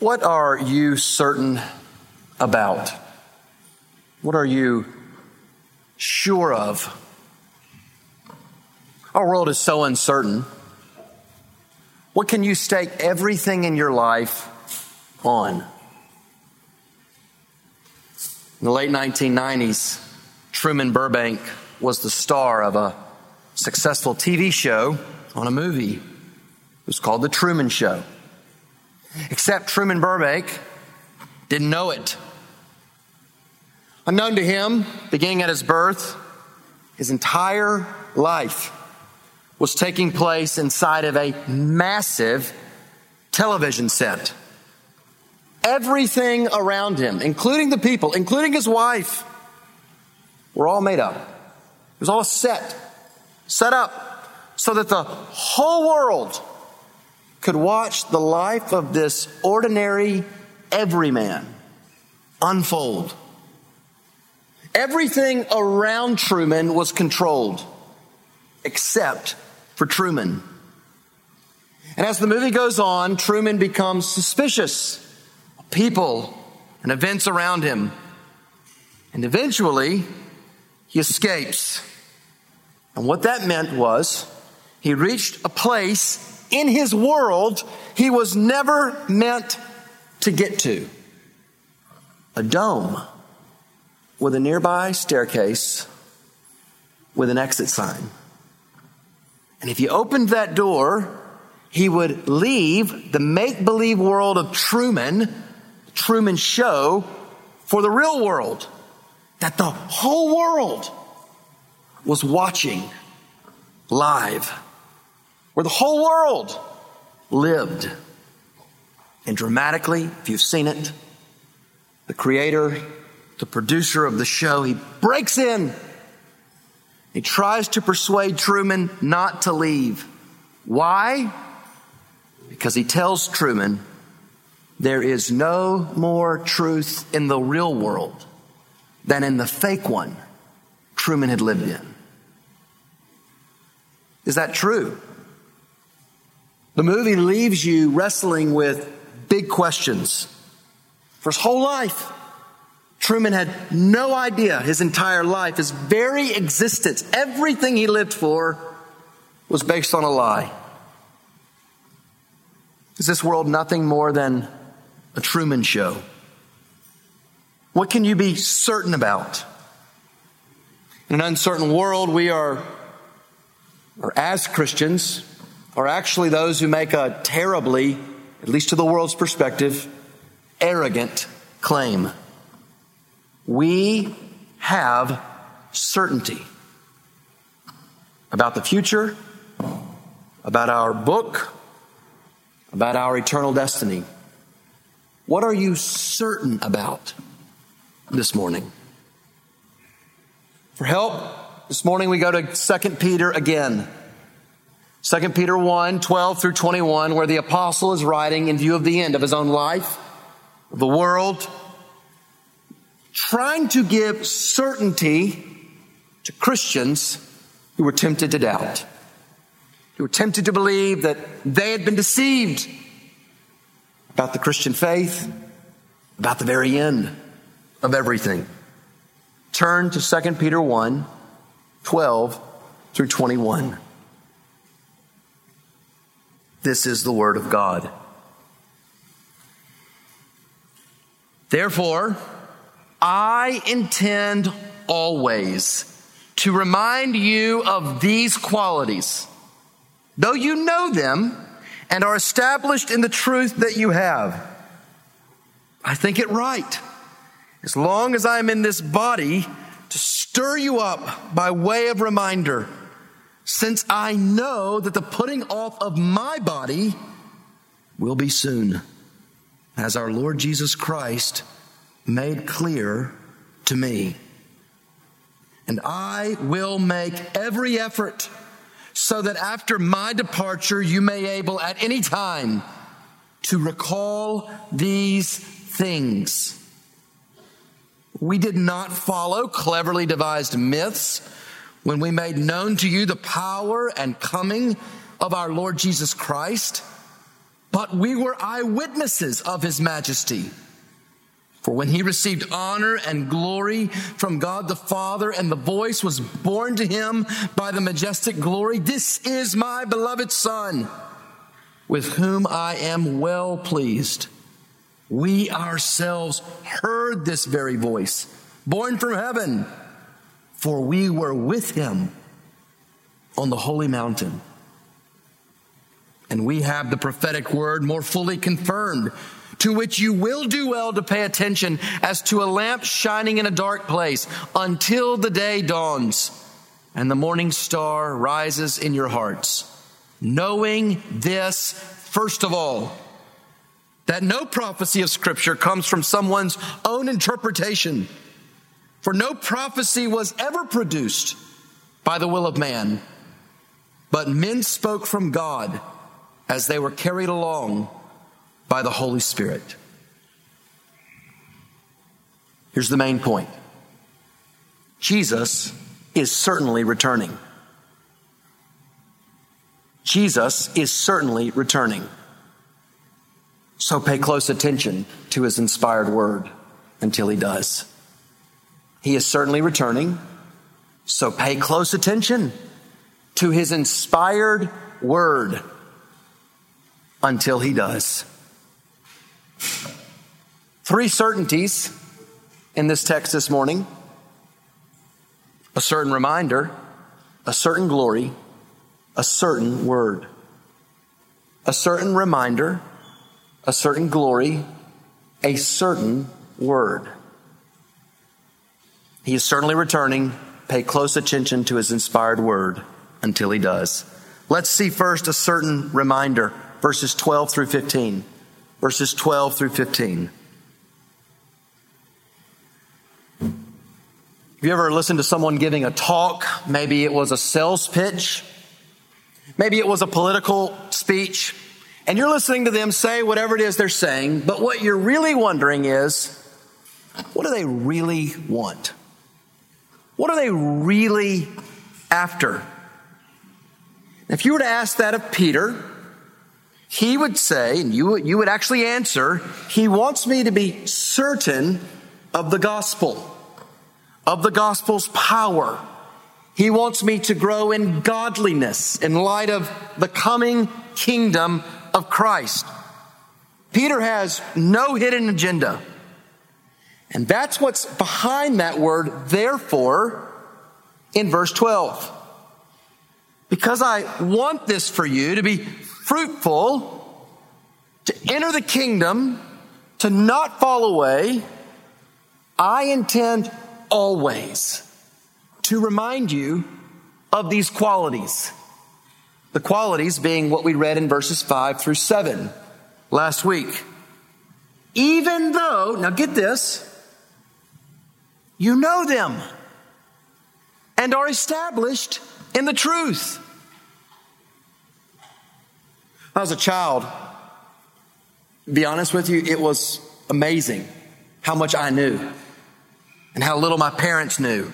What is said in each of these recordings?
What are you certain about? What are you sure of? Our world is so uncertain. What can you stake everything in your life on? In the late 1990s, Truman Burbank was the star of a successful TV show on a movie. It was called The Truman Show. Except Truman Burbank didn't know it. Unknown to him, beginning at his birth, his entire life was taking place inside of a massive television set. Everything around him, including the people, including his wife, were all made up. It was all set, set up so that the whole world could watch the life of this ordinary everyman unfold. Everything around Truman was controlled except for Truman. And as the movie goes on, Truman becomes suspicious of people and events around him. And eventually, he escapes. And what that meant was he reached a place in his world he was never meant to get to a dome with a nearby staircase with an exit sign. And if you opened that door, he would leave the make believe world of Truman, Truman Show, for the real world that the whole world was watching live where the whole world lived. And dramatically, if you've seen it, the creator, the producer of the show, he breaks in. He tries to persuade Truman not to leave. Why? Because he tells Truman there is no more truth in the real world than in the fake one Truman had lived in. Is that true? The movie leaves you wrestling with big questions. For his whole life, Truman had no idea his entire life, his very existence, everything he lived for was based on a lie. Is this world nothing more than a Truman show? What can you be certain about? In an uncertain world, we are, or as Christians, are actually those who make a terribly, at least to the world's perspective, arrogant claim. We have certainty about the future, about our book, about our eternal destiny. What are you certain about this morning? For help, this morning we go to 2 Peter again. 2 Peter 1 12 through 21, where the apostle is writing in view of the end of his own life, the world, trying to give certainty to Christians who were tempted to doubt, who were tempted to believe that they had been deceived about the Christian faith, about the very end of everything. Turn to 2 Peter 1 12 through 21. This is the word of God. Therefore, I intend always to remind you of these qualities, though you know them and are established in the truth that you have. I think it right, as long as I'm in this body, to stir you up by way of reminder since I know that the putting off of my body will be soon, as our Lord Jesus Christ made clear to me. And I will make every effort so that after my departure, you may able at any time to recall these things. We did not follow cleverly devised myths when we made known to you the power and coming of our Lord Jesus Christ, but we were eyewitnesses of his majesty. For when he received honor and glory from God the Father, and the voice was borne to him by the majestic glory, This is my beloved Son, with whom I am well pleased. We ourselves heard this very voice, borne from heaven, for we were with him on the holy mountain. And we have the prophetic word more fully confirmed to which you will do well to pay attention as to a lamp shining in a dark place until the day dawns and the morning star rises in your hearts. Knowing this, first of all, that no prophecy of Scripture comes from someone's own interpretation. For no prophecy was ever produced by the will of man, but men spoke from God as they were carried along by the Holy Spirit. Here's the main point Jesus is certainly returning. Jesus is certainly returning. So pay close attention to his inspired word until he does. He is certainly returning. So pay close attention to his inspired word until he does. Three certainties in this text this morning a certain reminder, a certain glory, a certain word. A certain reminder, a certain glory, a certain word. He is certainly returning. Pay close attention to his inspired word until he does. Let's see first a certain reminder, verses 12 through 15 verses 12 through 15. Have you ever listened to someone giving a talk? Maybe it was a sales pitch. Maybe it was a political speech. And you're listening to them say whatever it is they're saying, but what you're really wondering is, what do they really want? What are they really after? If you were to ask that of Peter, he would say, and you, you would actually answer, he wants me to be certain of the gospel, of the gospel's power. He wants me to grow in godliness in light of the coming kingdom of Christ. Peter has no hidden agenda. And that's what's behind that word, therefore, in verse 12. Because I want this for you to be fruitful, to enter the kingdom, to not fall away, I intend always to remind you of these qualities. The qualities being what we read in verses 5 through 7 last week. Even though, now get this, you know them and are established in the truth. I was a child, be honest with you, it was amazing how much I knew and how little my parents knew.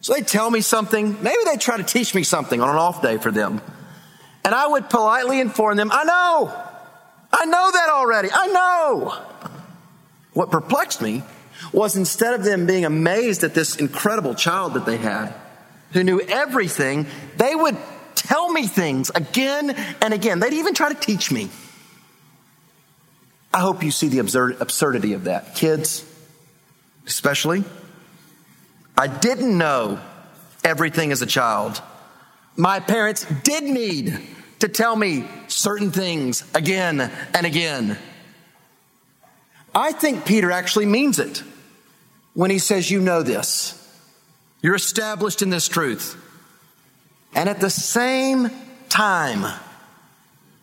So they'd tell me something, maybe they'd try to teach me something on an off day for them. And I would politely inform them, I know, I know that already, I know. What perplexed me was instead of them being amazed at this incredible child that they had, who knew everything, they would tell me things again and again. They'd even try to teach me. I hope you see the absurd, absurdity of that. Kids, especially. I didn't know everything as a child. My parents did need to tell me certain things again and again. I think Peter actually means it when he says, You know this. You're established in this truth. And at the same time,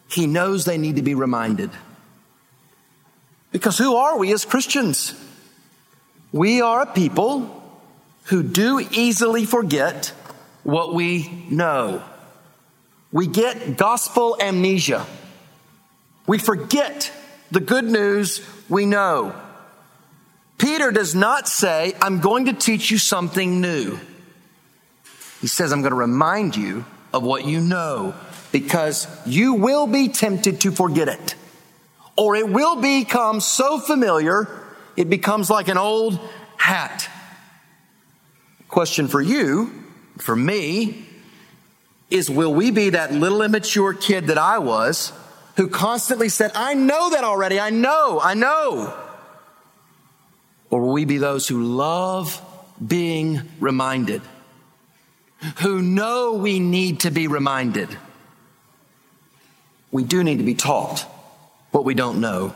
he knows they need to be reminded. Because who are we as Christians? We are a people who do easily forget what we know. We get gospel amnesia. We forget the good news we know. Peter does not say, I'm going to teach you something new. He says, I'm going to remind you of what you know because you will be tempted to forget it. Or it will become so familiar, it becomes like an old hat. Question for you, for me, is will we be that little immature kid that I was who constantly said, I know that already, I know, I know? Or will we be those who love being reminded? Who know we need to be reminded? We do need to be taught what we don't know,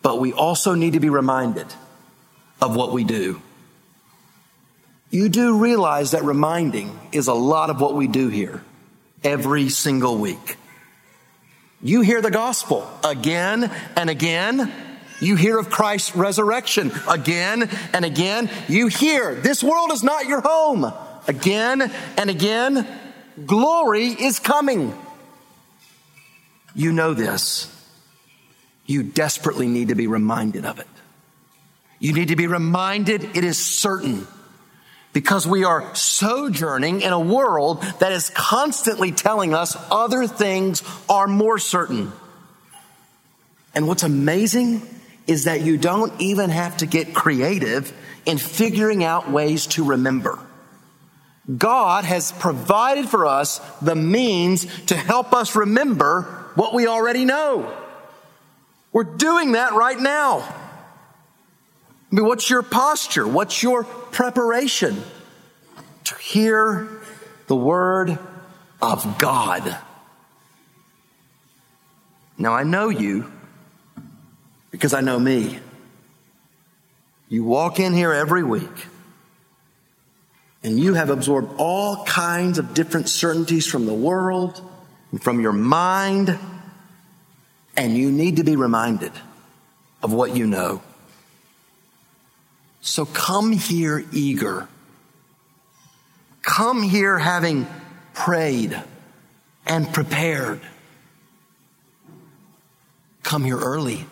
but we also need to be reminded of what we do. You do realize that reminding is a lot of what we do here every single week. You hear the gospel again and again. You hear of Christ's resurrection again and again. You hear this world is not your home again and again. Glory is coming. You know this. You desperately need to be reminded of it. You need to be reminded it is certain because we are sojourning in a world that is constantly telling us other things are more certain. And what's amazing is that you don't even have to get creative in figuring out ways to remember. God has provided for us the means to help us remember what we already know. We're doing that right now. I mean, what's your posture? What's your preparation to hear the word of God. Now, I know you because I know me. You walk in here every week and you have absorbed all kinds of different certainties from the world and from your mind, and you need to be reminded of what you know. So come here eager. Come here having prayed and prepared. Come here early.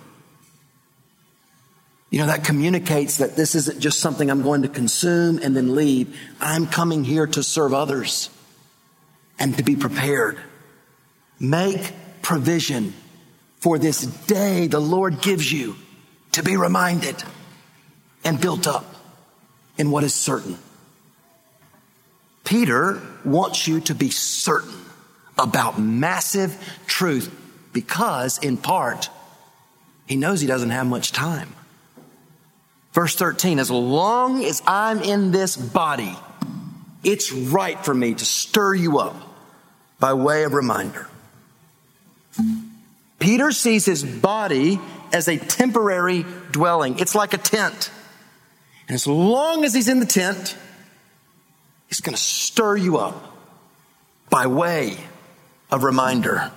You know, that communicates that this isn't just something I'm going to consume and then leave. I'm coming here to serve others and to be prepared. Make provision for this day the Lord gives you to be reminded and built up in what is certain. Peter wants you to be certain about massive truth because, in part, he knows he doesn't have much time. Verse 13, as long as I'm in this body, it's right for me to stir you up by way of reminder. Peter sees his body as a temporary dwelling. It's like a tent. And as long as he's in the tent, he's going to stir you up by way of reminder.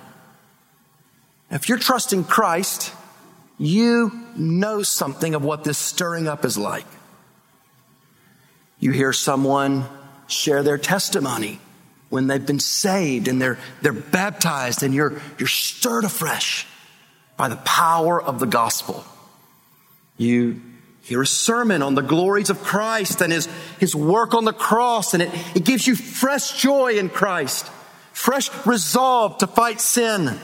If you're trusting Christ, you know something of what this stirring up is like. You hear someone share their testimony when they've been saved and they're, they're baptized and you're, you're stirred afresh by the power of the gospel. You hear a sermon on the glories of Christ and his, his work on the cross, and it, it gives you fresh joy in Christ, fresh resolve to fight sin.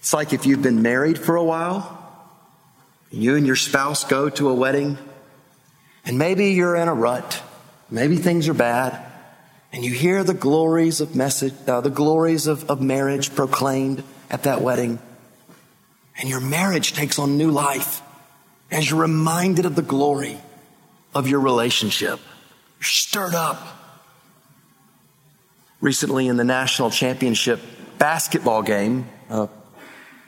It's like if you've been married for a while, you and your spouse go to a wedding, and maybe you're in a rut, maybe things are bad, and you hear the glories of message, uh, the glories of, of marriage proclaimed at that wedding, and your marriage takes on new life as you're reminded of the glory of your relationship. You're stirred up. Recently, in the national championship basketball game, uh,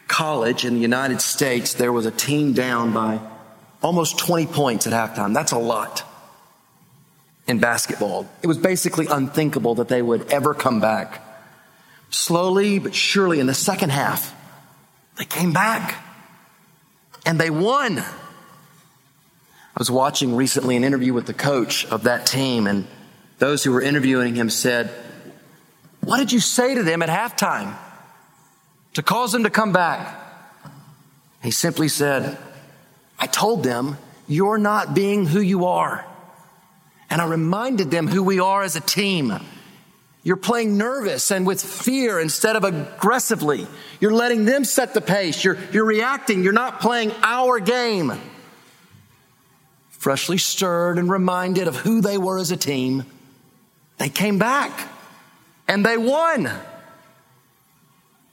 college in the United States, there was a team down by almost 20 points at halftime. That's a lot in basketball. It was basically unthinkable that they would ever come back. Slowly but surely, in the second half, they came back and they won. Was watching recently an interview with the coach of that team, and those who were interviewing him said, What did you say to them at halftime to cause them to come back? He simply said, I told them, You're not being who you are. And I reminded them who we are as a team. You're playing nervous and with fear instead of aggressively. You're letting them set the pace. You're, you're reacting. You're not playing our game. Freshly stirred and reminded of who they were as a team, they came back and they won.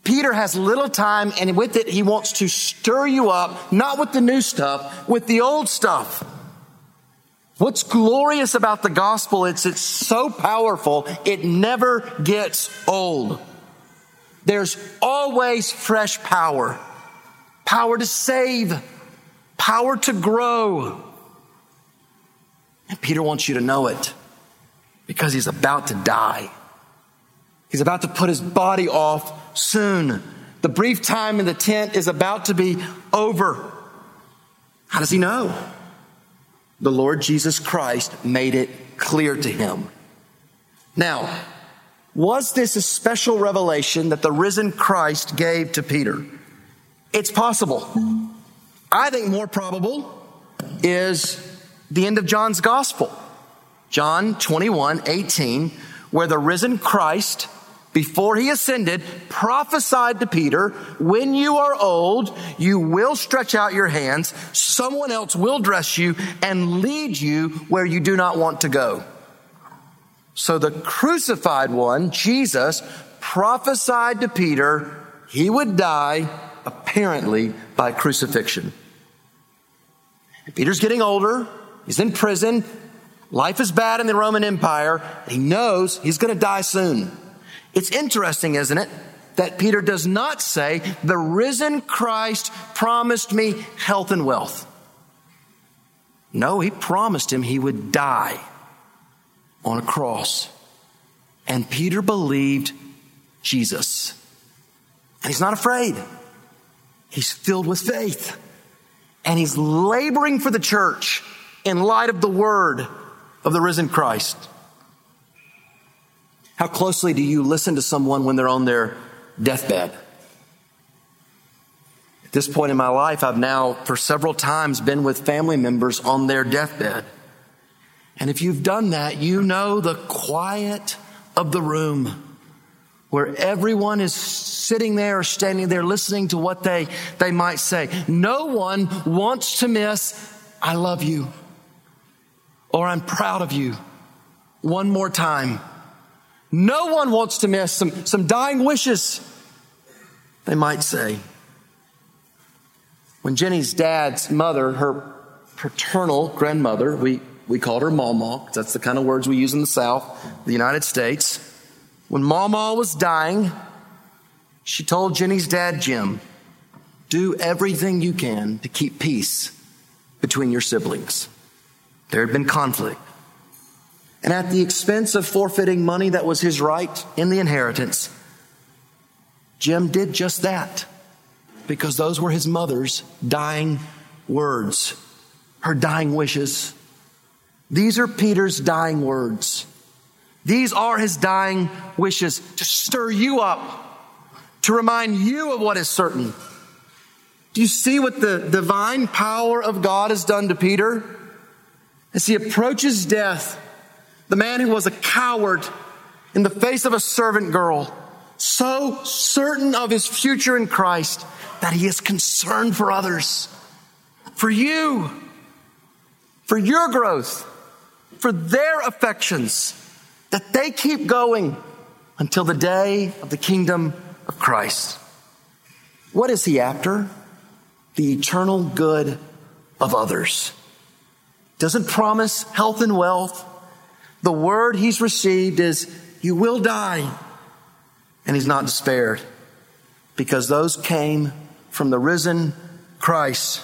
Peter has little time, and with it, he wants to stir you up, not with the new stuff, with the old stuff. What's glorious about the gospel is it's so powerful, it never gets old. There's always fresh power. Power to save, power to grow. And Peter wants you to know it because he's about to die. He's about to put his body off soon. The brief time in the tent is about to be over. How does he know? the Lord Jesus Christ made it clear to him. Now, was this a special revelation that the risen Christ gave to Peter? It's possible. I think more probable is the end of John's gospel. John 21, 18, where the risen Christ before he ascended, prophesied to Peter, when you are old, you will stretch out your hands, someone else will dress you and lead you where you do not want to go. So the crucified one, Jesus, prophesied to Peter he would die apparently by crucifixion. Peter's getting older. He's in prison. Life is bad in the Roman Empire. He knows he's going to die soon. It's interesting, isn't it? That Peter does not say, the risen Christ promised me health and wealth. No, he promised him he would die on a cross. And Peter believed Jesus. And he's not afraid. He's filled with faith. And he's laboring for the church in light of the word of the risen Christ. How closely do you listen to someone when they're on their deathbed? At this point in my life, I've now, for several times, been with family members on their deathbed. And if you've done that, you know the quiet of the room where everyone is sitting there or standing there listening to what they, they might say. No one wants to miss, I love you, or I'm proud of you. One more time. No one wants to miss some, some dying wishes, they might say. When Jenny's dad's mother, her paternal grandmother, we, we called her Mama, that's the kind of words we use in the South, the United States. When Mama was dying, she told Jenny's dad, Jim, do everything you can to keep peace between your siblings. There had been conflict. And at the expense of forfeiting money that was his right in the inheritance, Jim did just that because those were his mother's dying words, her dying wishes. These are Peter's dying words. These are his dying wishes to stir you up, to remind you of what is certain. Do you see what the divine power of God has done to Peter? As he approaches death, the man who was a coward in the face of a servant girl, so certain of his future in Christ that he is concerned for others, for you, for your growth, for their affections, that they keep going until the day of the kingdom of Christ. What is he after? The eternal good of others. Doesn't promise health and wealth the word he's received is, You will die. And he's not despaired because those came from the risen Christ.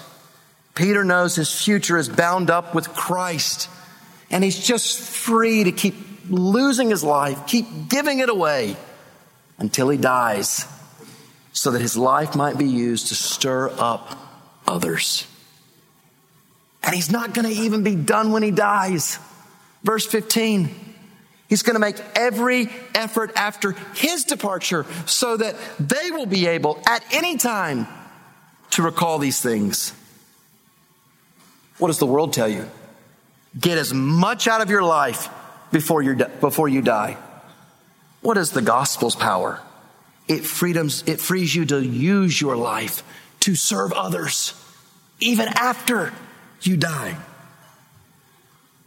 Peter knows his future is bound up with Christ, and he's just free to keep losing his life, keep giving it away until he dies, so that his life might be used to stir up others. And he's not going to even be done when he dies. Verse 15. He's going to make every effort after his departure so that they will be able at any time to recall these things. What does the world tell you? Get as much out of your life before, you before you die. What is the gospel's power? It freedoms, it frees you to use your life to serve others, even after you die.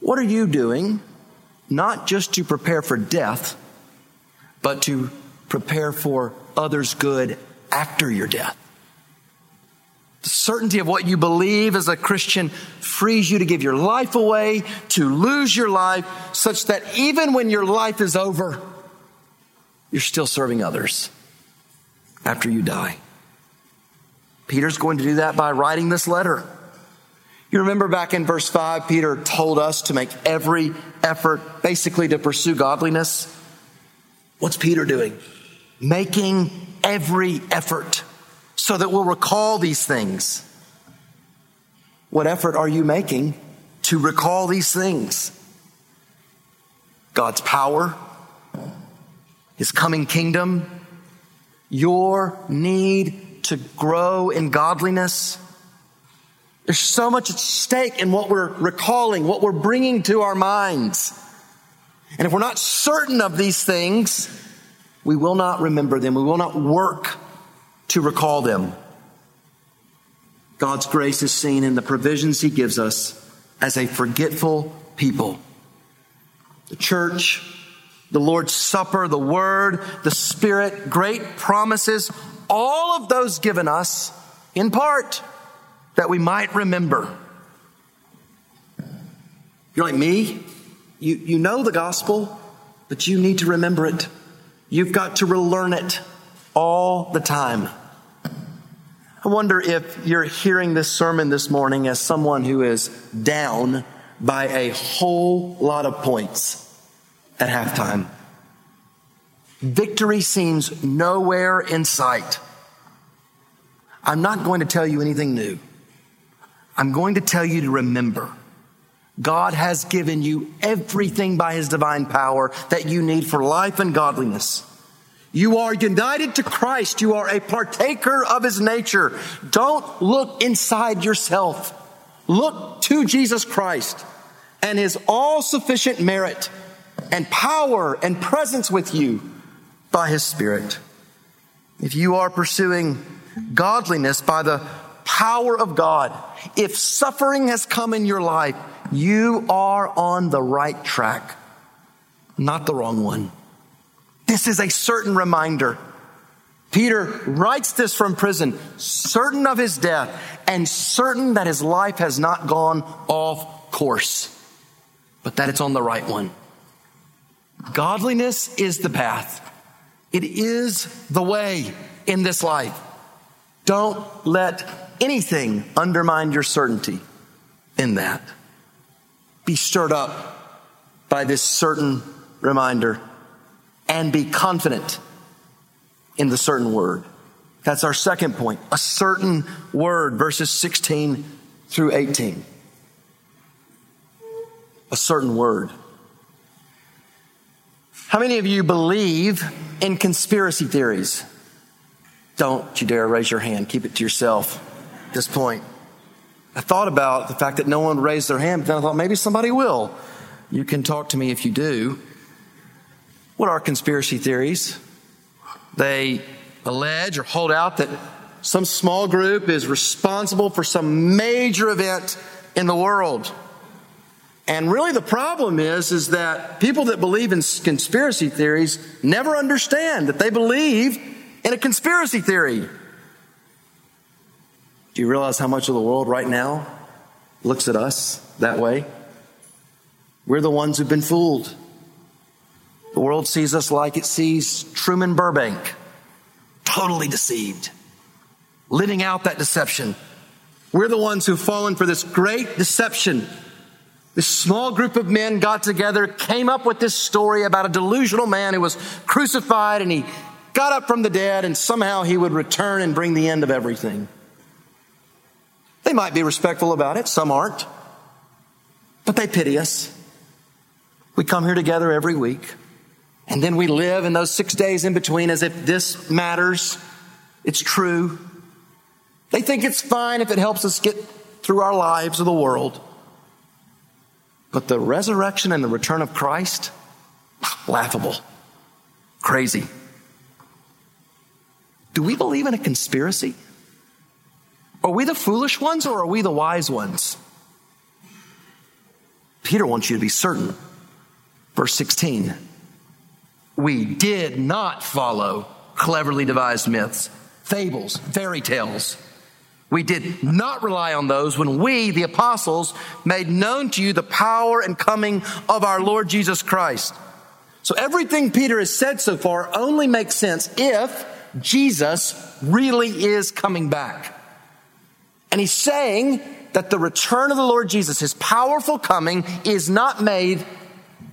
What are you doing? Not just to prepare for death, but to prepare for others' good after your death. The certainty of what you believe as a Christian frees you to give your life away, to lose your life, such that even when your life is over, you're still serving others after you die. Peter's going to do that by writing this letter. You remember back in verse 5, Peter told us to make every effort basically to pursue godliness. What's Peter doing? Making every effort so that we'll recall these things. What effort are you making to recall these things? God's power, His coming kingdom, your need to grow in godliness. There's so much at stake in what we're recalling, what we're bringing to our minds. And if we're not certain of these things, we will not remember them. We will not work to recall them. God's grace is seen in the provisions He gives us as a forgetful people. The church, the Lord's Supper, the Word, the Spirit, great promises, all of those given us in part that we might remember. You're like me, you, you know the gospel, but you need to remember it. You've got to relearn it all the time. I wonder if you're hearing this sermon this morning as someone who is down by a whole lot of points at halftime. Victory seems nowhere in sight. I'm not going to tell you anything new. I'm going to tell you to remember God has given you everything by his divine power that you need for life and godliness. You are united to Christ. You are a partaker of his nature. Don't look inside yourself. Look to Jesus Christ and his all sufficient merit and power and presence with you by his Spirit. If you are pursuing godliness by the power of God, if suffering has come in your life, you are on the right track, not the wrong one. This is a certain reminder. Peter writes this from prison, certain of his death and certain that his life has not gone off course, but that it's on the right one. Godliness is the path. It is the way in this life. Don't let anything undermine your certainty in that. Be stirred up by this certain reminder and be confident in the certain word. That's our second point. A certain word, verses 16 through 18. A certain word. How many of you believe in conspiracy theories? Don't you dare raise your hand. Keep it to yourself this point. I thought about the fact that no one raised their hand, but then I thought maybe somebody will. You can talk to me if you do. What are conspiracy theories? They allege or hold out that some small group is responsible for some major event in the world. And really the problem is, is that people that believe in conspiracy theories never understand that they believe in a conspiracy theory. Do you realize how much of the world right now looks at us that way? We're the ones who've been fooled. The world sees us like it sees Truman Burbank, totally deceived, living out that deception. We're the ones who've fallen for this great deception this small group of men got together, came up with this story about a delusional man who was crucified and he got up from the dead and somehow he would return and bring the end of everything. They might be respectful about it, some aren't, but they pity us. We come here together every week and then we live in those six days in between as if this matters. It's true. They think it's fine if it helps us get through our lives or the world. But the resurrection and the return of Christ, laughable. Crazy. Do we believe in a conspiracy? Are we the foolish ones or are we the wise ones? Peter wants you to be certain. Verse 16. We did not follow cleverly devised myths, fables, fairy tales. We did not rely on those when we, the apostles, made known to you the power and coming of our Lord Jesus Christ. So everything Peter has said so far only makes sense if Jesus really is coming back. And he's saying that the return of the Lord Jesus, his powerful coming, is not made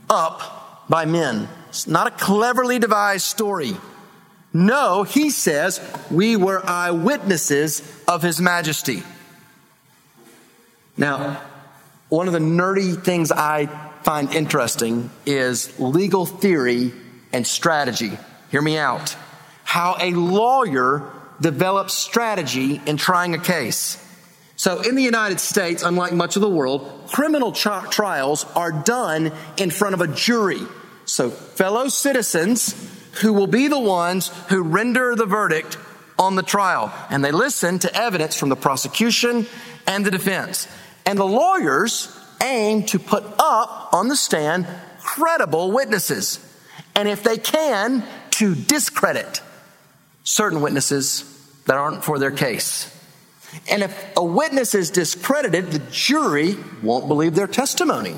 up by men. It's not a cleverly devised story. No, he says, we were eyewitnesses of his majesty. Now, one of the nerdy things I find interesting is legal theory and strategy. Hear me out. How a lawyer develops strategy in trying a case. So in the United States, unlike much of the world, criminal ch- trials are done in front of a jury. So fellow citizens who will be the ones who render the verdict on the trial. And they listen to evidence from the prosecution and the defense. And the lawyers aim to put up on the stand credible witnesses. And if they can, to discredit certain witnesses that aren't for their case. And if a witness is discredited, the jury won't believe their testimony.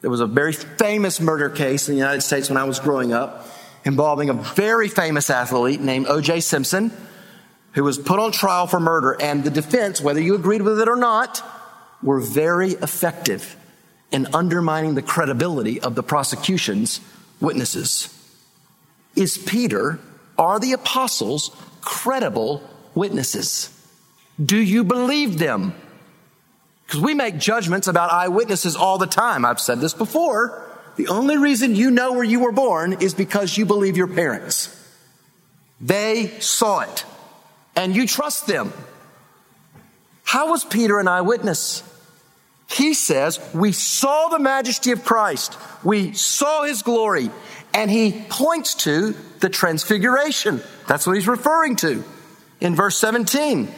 There was a very famous murder case in the United States when I was growing up involving a very famous athlete named O.J. Simpson, who was put on trial for murder. And the defense, whether you agreed with it or not, were very effective in undermining the credibility of the prosecution's witnesses. Is Peter, are the apostles credible witnesses? Do you believe them? Because we make judgments about eyewitnesses all the time. I've said this before. The only reason you know where you were born is because you believe your parents. They saw it and you trust them. How was Peter an eyewitness? He says, We saw the majesty of Christ, we saw his glory, and he points to the transfiguration. That's what he's referring to in verse 17.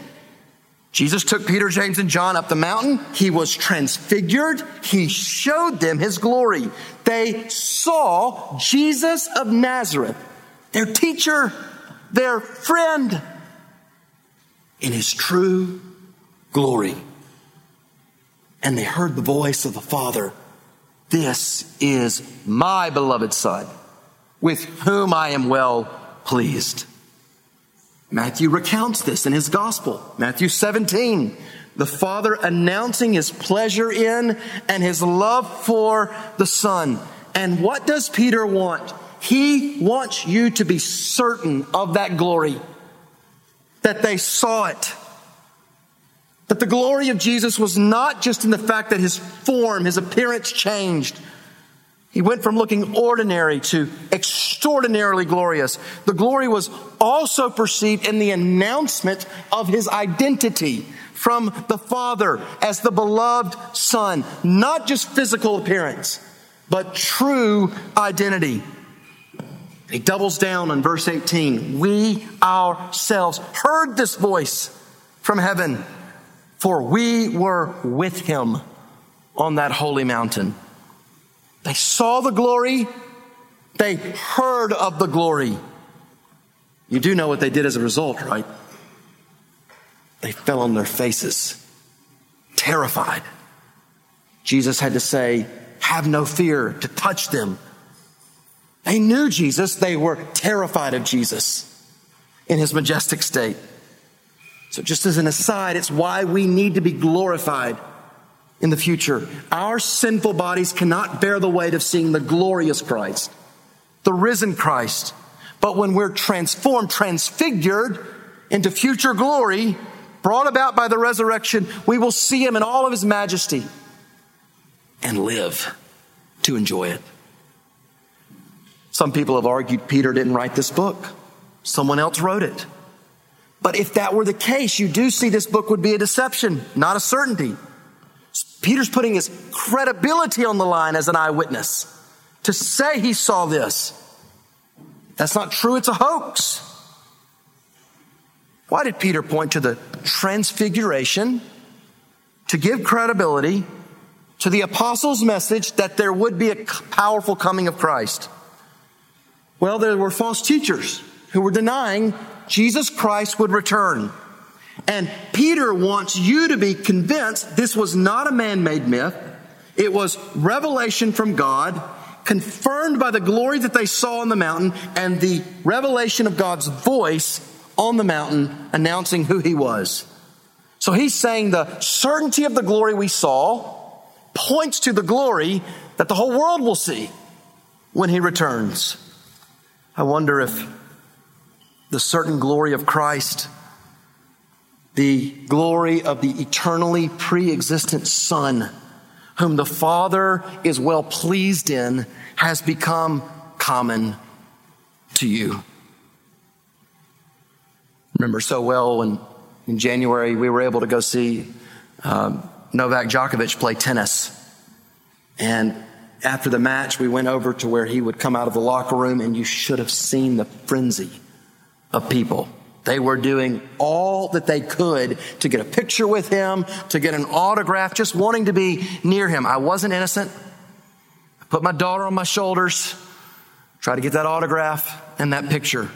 Jesus took Peter, James, and John up the mountain. He was transfigured. He showed them his glory. They saw Jesus of Nazareth, their teacher, their friend, in his true glory. And they heard the voice of the Father. This is my beloved Son, with whom I am well pleased. Matthew recounts this in his gospel. Matthew 17, the Father announcing his pleasure in and his love for the Son. And what does Peter want? He wants you to be certain of that glory, that they saw it. That the glory of Jesus was not just in the fact that his form, his appearance changed, he went from looking ordinary to extraordinarily glorious. The glory was also perceived in the announcement of his identity from the Father as the beloved Son, not just physical appearance, but true identity. He doubles down on verse 18. We ourselves heard this voice from heaven, for we were with him on that holy mountain. They saw the glory. They heard of the glory. You do know what they did as a result, right? They fell on their faces, terrified. Jesus had to say, Have no fear to touch them. They knew Jesus, they were terrified of Jesus in his majestic state. So, just as an aside, it's why we need to be glorified in the future. Our sinful bodies cannot bear the weight of seeing the glorious Christ, the risen Christ. But when we're transformed, transfigured into future glory, brought about by the resurrection, we will see him in all of his majesty and live to enjoy it. Some people have argued Peter didn't write this book. Someone else wrote it. But if that were the case, you do see this book would be a deception, not a certainty. Peter's putting his credibility on the line as an eyewitness to say he saw this. That's not true. It's a hoax. Why did Peter point to the transfiguration? To give credibility to the apostles' message that there would be a powerful coming of Christ. Well, there were false teachers who were denying Jesus Christ would return. And Peter wants you to be convinced this was not a man made myth. It was revelation from God, confirmed by the glory that they saw on the mountain and the revelation of God's voice on the mountain announcing who he was. So he's saying the certainty of the glory we saw points to the glory that the whole world will see when he returns. I wonder if the certain glory of Christ, the glory of the eternally pre existent Son, whom the Father is well pleased in, has become common to you. Remember so well when in January we were able to go see um, Novak Djokovic play tennis. And after the match, we went over to where he would come out of the locker room, and you should have seen the frenzy of people. They were doing all that they could to get a picture with him, to get an autograph, just wanting to be near him. I wasn't innocent. I put my daughter on my shoulders, try to get that autograph and that picture.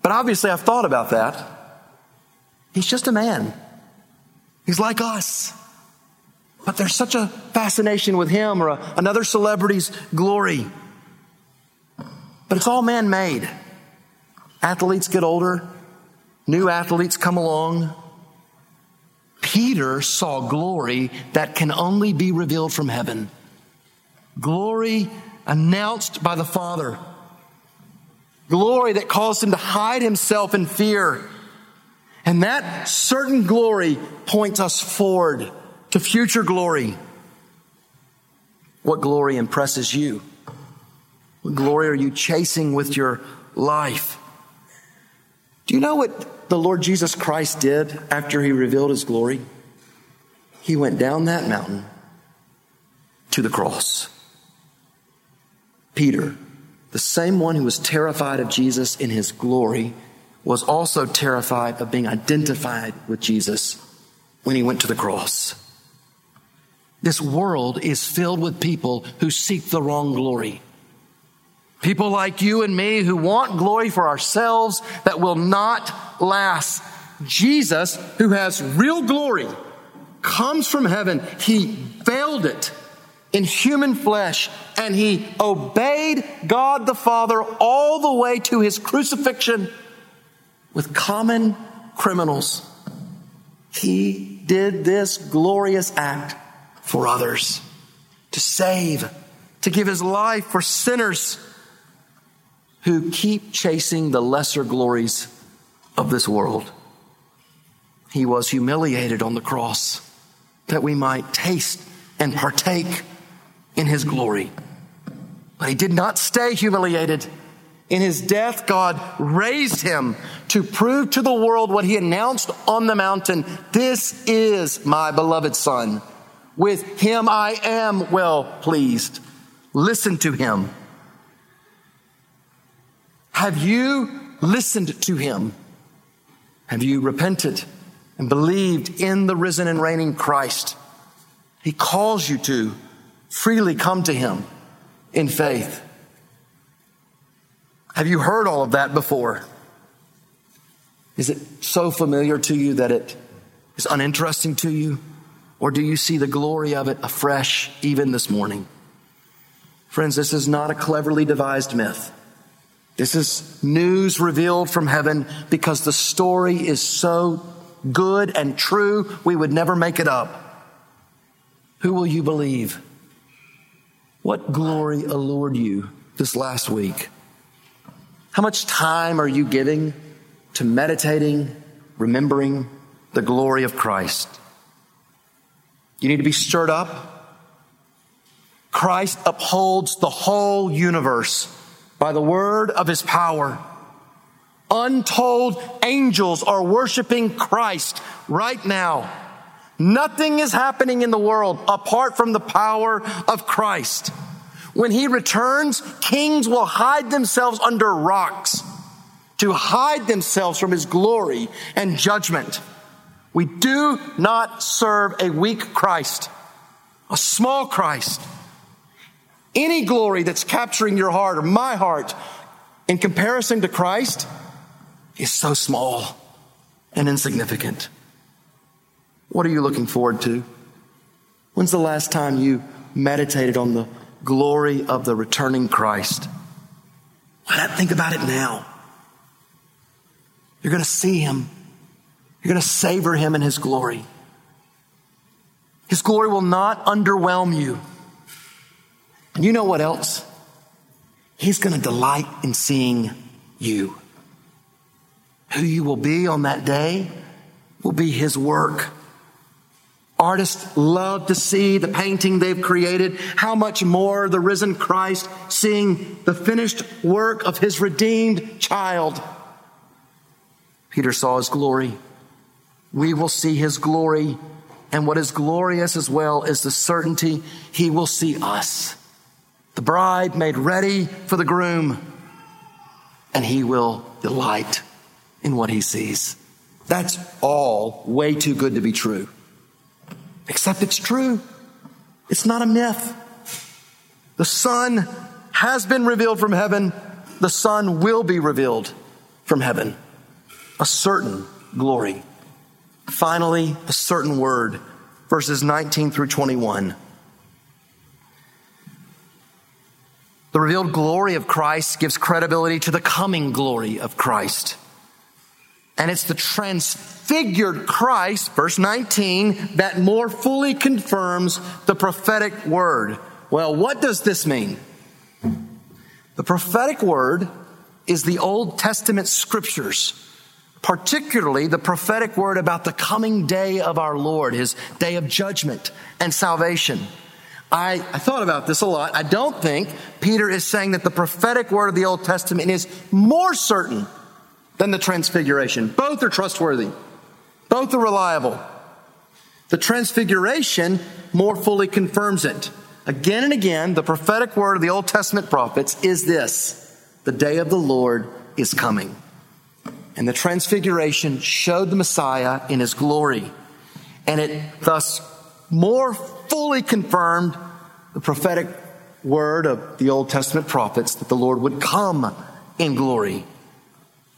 But obviously, I've thought about that. He's just a man. He's like us. But there's such a fascination with him or a, another celebrity's glory. But it's all man made. Athletes get older, new athletes come along. Peter saw glory that can only be revealed from heaven. Glory announced by the Father. Glory that caused him to hide himself in fear. And that certain glory points us forward to future glory. What glory impresses you? What glory are you chasing with your life? Do you know what the Lord Jesus Christ did after he revealed his glory? He went down that mountain to the cross. Peter, the same one who was terrified of Jesus in his glory, was also terrified of being identified with Jesus when he went to the cross. This world is filled with people who seek the wrong glory. People like you and me who want glory for ourselves that will not last. Jesus, who has real glory, comes from heaven. He veiled it in human flesh and he obeyed God the Father all the way to his crucifixion with common criminals. He did this glorious act for others, to save, to give his life for sinners who keep chasing the lesser glories of this world. He was humiliated on the cross that we might taste and partake in his glory. But he did not stay humiliated. In his death, God raised him to prove to the world what he announced on the mountain. This is my beloved son with him I am well pleased. Listen to him. Have you listened to him? Have you repented and believed in the risen and reigning Christ? He calls you to freely come to him in faith. Have you heard all of that before? Is it so familiar to you that it is uninteresting to you? Or do you see the glory of it afresh even this morning? Friends, this is not a cleverly devised myth. This is news revealed from heaven because the story is so good and true, we would never make it up. Who will you believe? What glory allured you this last week? How much time are you giving to meditating, remembering the glory of Christ? You need to be stirred up. Christ upholds the whole universe by the word of his power. Untold angels are worshiping Christ right now. Nothing is happening in the world apart from the power of Christ. When he returns, kings will hide themselves under rocks to hide themselves from his glory and judgment. We do not serve a weak Christ, a small Christ. Any glory that's capturing your heart or my heart in comparison to Christ is so small and insignificant. What are you looking forward to? When's the last time you meditated on the glory of the returning Christ? Why not think about it now? You're going to see him. You're going to savor him in his glory. His glory will not underwhelm you. And you know what else? He's going to delight in seeing you. Who you will be on that day will be his work. Artists love to see the painting they've created. How much more the risen Christ seeing the finished work of his redeemed child. Peter saw his glory. We will see his glory. And what is glorious as well is the certainty he will see us. The bride made ready for the groom. And he will delight in what he sees. That's all way too good to be true. Except it's true. It's not a myth. The Son has been revealed from heaven. The Son will be revealed from heaven a certain glory. Finally, a certain word, verses 19 through 21. The revealed glory of Christ gives credibility to the coming glory of Christ. And it's the transfigured Christ, verse 19, that more fully confirms the prophetic word. Well, what does this mean? The prophetic word is the Old Testament scriptures particularly the prophetic word about the coming day of our Lord, his day of judgment and salvation. I, I, thought about this a lot. I don't think Peter is saying that the prophetic word of the Old Testament is more certain than the transfiguration. Both are trustworthy. Both are reliable. The transfiguration more fully confirms it. Again and again, the prophetic word of the Old Testament prophets is this. The day of the Lord is coming. And the transfiguration showed the Messiah in his glory. And it thus more fully confirmed the prophetic word of the Old Testament prophets that the Lord would come in glory.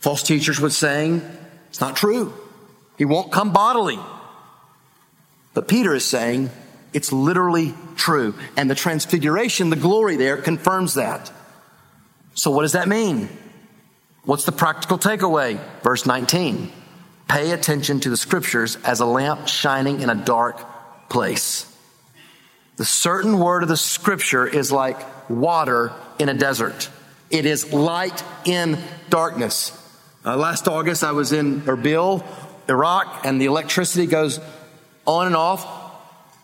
False teachers would saying, it's not true. He won't come bodily. But Peter is saying, it's literally true. And the transfiguration, the glory there, confirms that. So what does that mean? What's the practical takeaway? Verse 19. Pay attention to the scriptures as a lamp shining in a dark place. The certain word of the scripture is like water in a desert. It is light in darkness. Uh, last August, I was in Erbil, Iraq, and the electricity goes on and off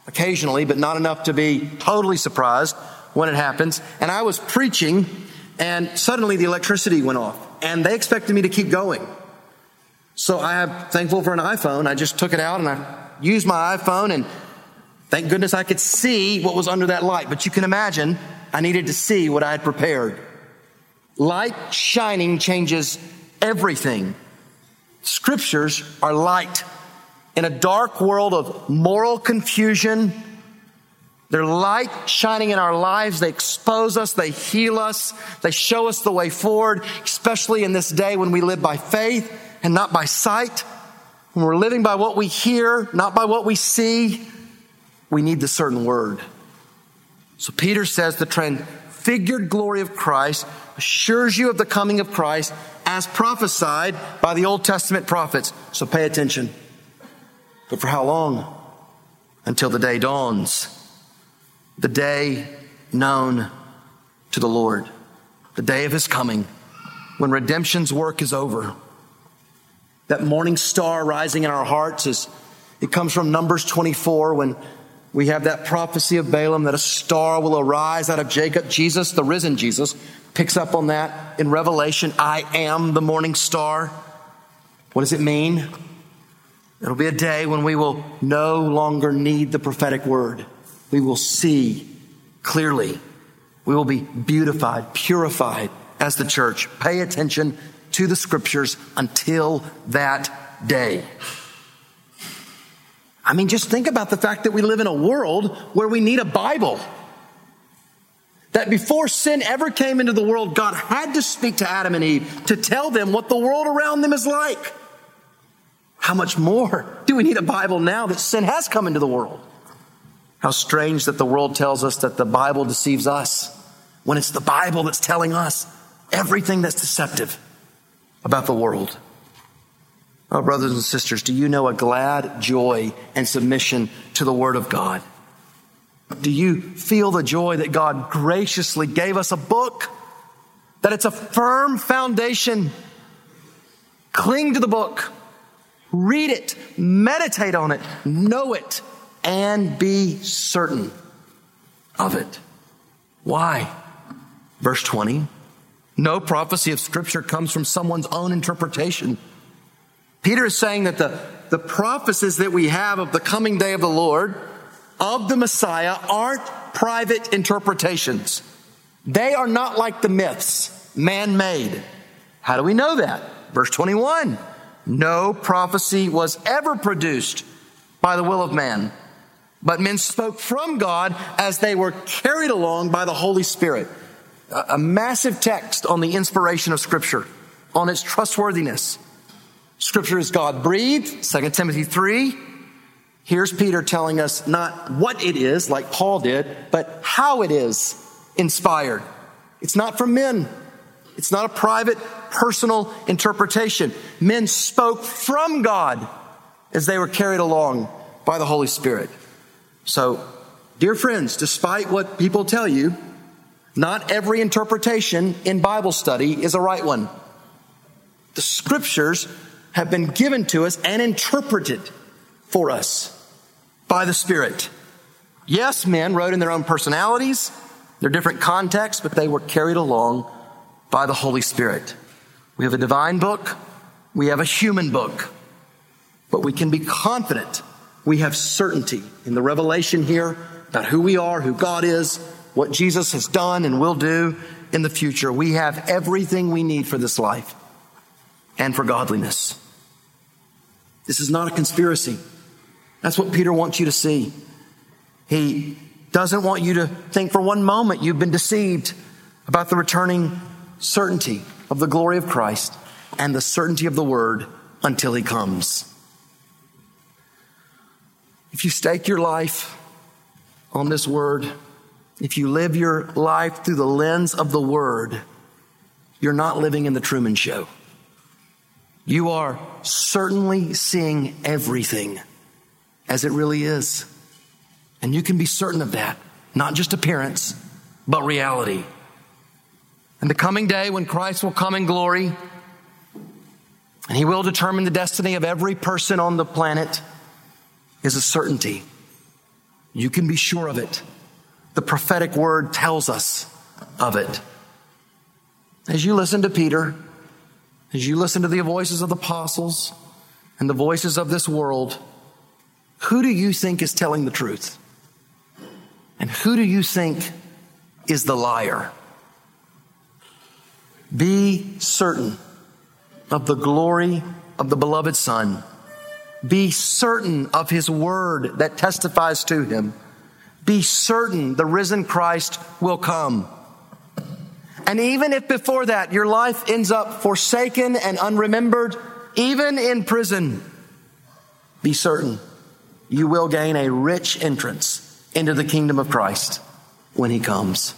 occasionally, but not enough to be totally surprised when it happens. And I was preaching, and suddenly the electricity went off and they expected me to keep going. So I am thankful for an iPhone. I just took it out and I used my iPhone and thank goodness I could see what was under that light. But you can imagine I needed to see what I had prepared. Light shining changes everything. Scriptures are light. In a dark world of moral confusion, they're light shining in our lives. They expose us. They heal us. They show us the way forward, especially in this day when we live by faith and not by sight. When we're living by what we hear, not by what we see, we need the certain word. So Peter says the transfigured glory of Christ assures you of the coming of Christ as prophesied by the Old Testament prophets. So pay attention. But for how long? Until the day dawns the day known to the Lord, the day of his coming, when redemption's work is over. That morning star rising in our hearts is, it comes from Numbers 24 when we have that prophecy of Balaam that a star will arise out of Jacob. Jesus, the risen Jesus, picks up on that in Revelation. I am the morning star. What does it mean? It'll be a day when we will no longer need the prophetic word we will see clearly. We will be beautified, purified as the church. Pay attention to the scriptures until that day. I mean, just think about the fact that we live in a world where we need a Bible. That before sin ever came into the world, God had to speak to Adam and Eve to tell them what the world around them is like. How much more do we need a Bible now that sin has come into the world? How strange that the world tells us that the Bible deceives us when it's the Bible that's telling us everything that's deceptive about the world. Oh, brothers and sisters, do you know a glad joy and submission to the Word of God? Do you feel the joy that God graciously gave us a book? That it's a firm foundation. Cling to the book. Read it. Meditate on it. Know it. And be certain of it. Why? Verse 20. No prophecy of Scripture comes from someone's own interpretation. Peter is saying that the, the prophecies that we have of the coming day of the Lord, of the Messiah, aren't private interpretations. They are not like the myths, man made. How do we know that? Verse 21 No prophecy was ever produced by the will of man, but men spoke from God as they were carried along by the Holy Spirit. A, a massive text on the inspiration of Scripture, on its trustworthiness. Scripture is God breathed, 2 Timothy 3. Here's Peter telling us not what it is, like Paul did, but how it is inspired. It's not from men. It's not a private, personal interpretation. Men spoke from God as they were carried along by the Holy Spirit. So, dear friends, despite what people tell you, not every interpretation in Bible study is a right one. The scriptures have been given to us and interpreted for us by the Spirit. Yes, men wrote in their own personalities, their different contexts, but they were carried along by the Holy Spirit. We have a divine book, we have a human book, but we can be confident. We have certainty in the revelation here about who we are, who God is, what Jesus has done and will do in the future. We have everything we need for this life and for godliness. This is not a conspiracy. That's what Peter wants you to see. He doesn't want you to think for one moment you've been deceived about the returning certainty of the glory of Christ and the certainty of the word until he comes. If you stake your life on this word, if you live your life through the lens of the word, you're not living in the Truman Show. You are certainly seeing everything as it really is. And you can be certain of that, not just appearance, but reality. And the coming day when Christ will come in glory, and he will determine the destiny of every person on the planet, is a certainty. You can be sure of it. The prophetic word tells us of it. As you listen to Peter, as you listen to the voices of the apostles and the voices of this world, who do you think is telling the truth? And who do you think is the liar? Be certain of the glory of the beloved Son. Be certain of his word that testifies to him. Be certain the risen Christ will come. And even if before that your life ends up forsaken and unremembered, even in prison, be certain you will gain a rich entrance into the kingdom of Christ when he comes.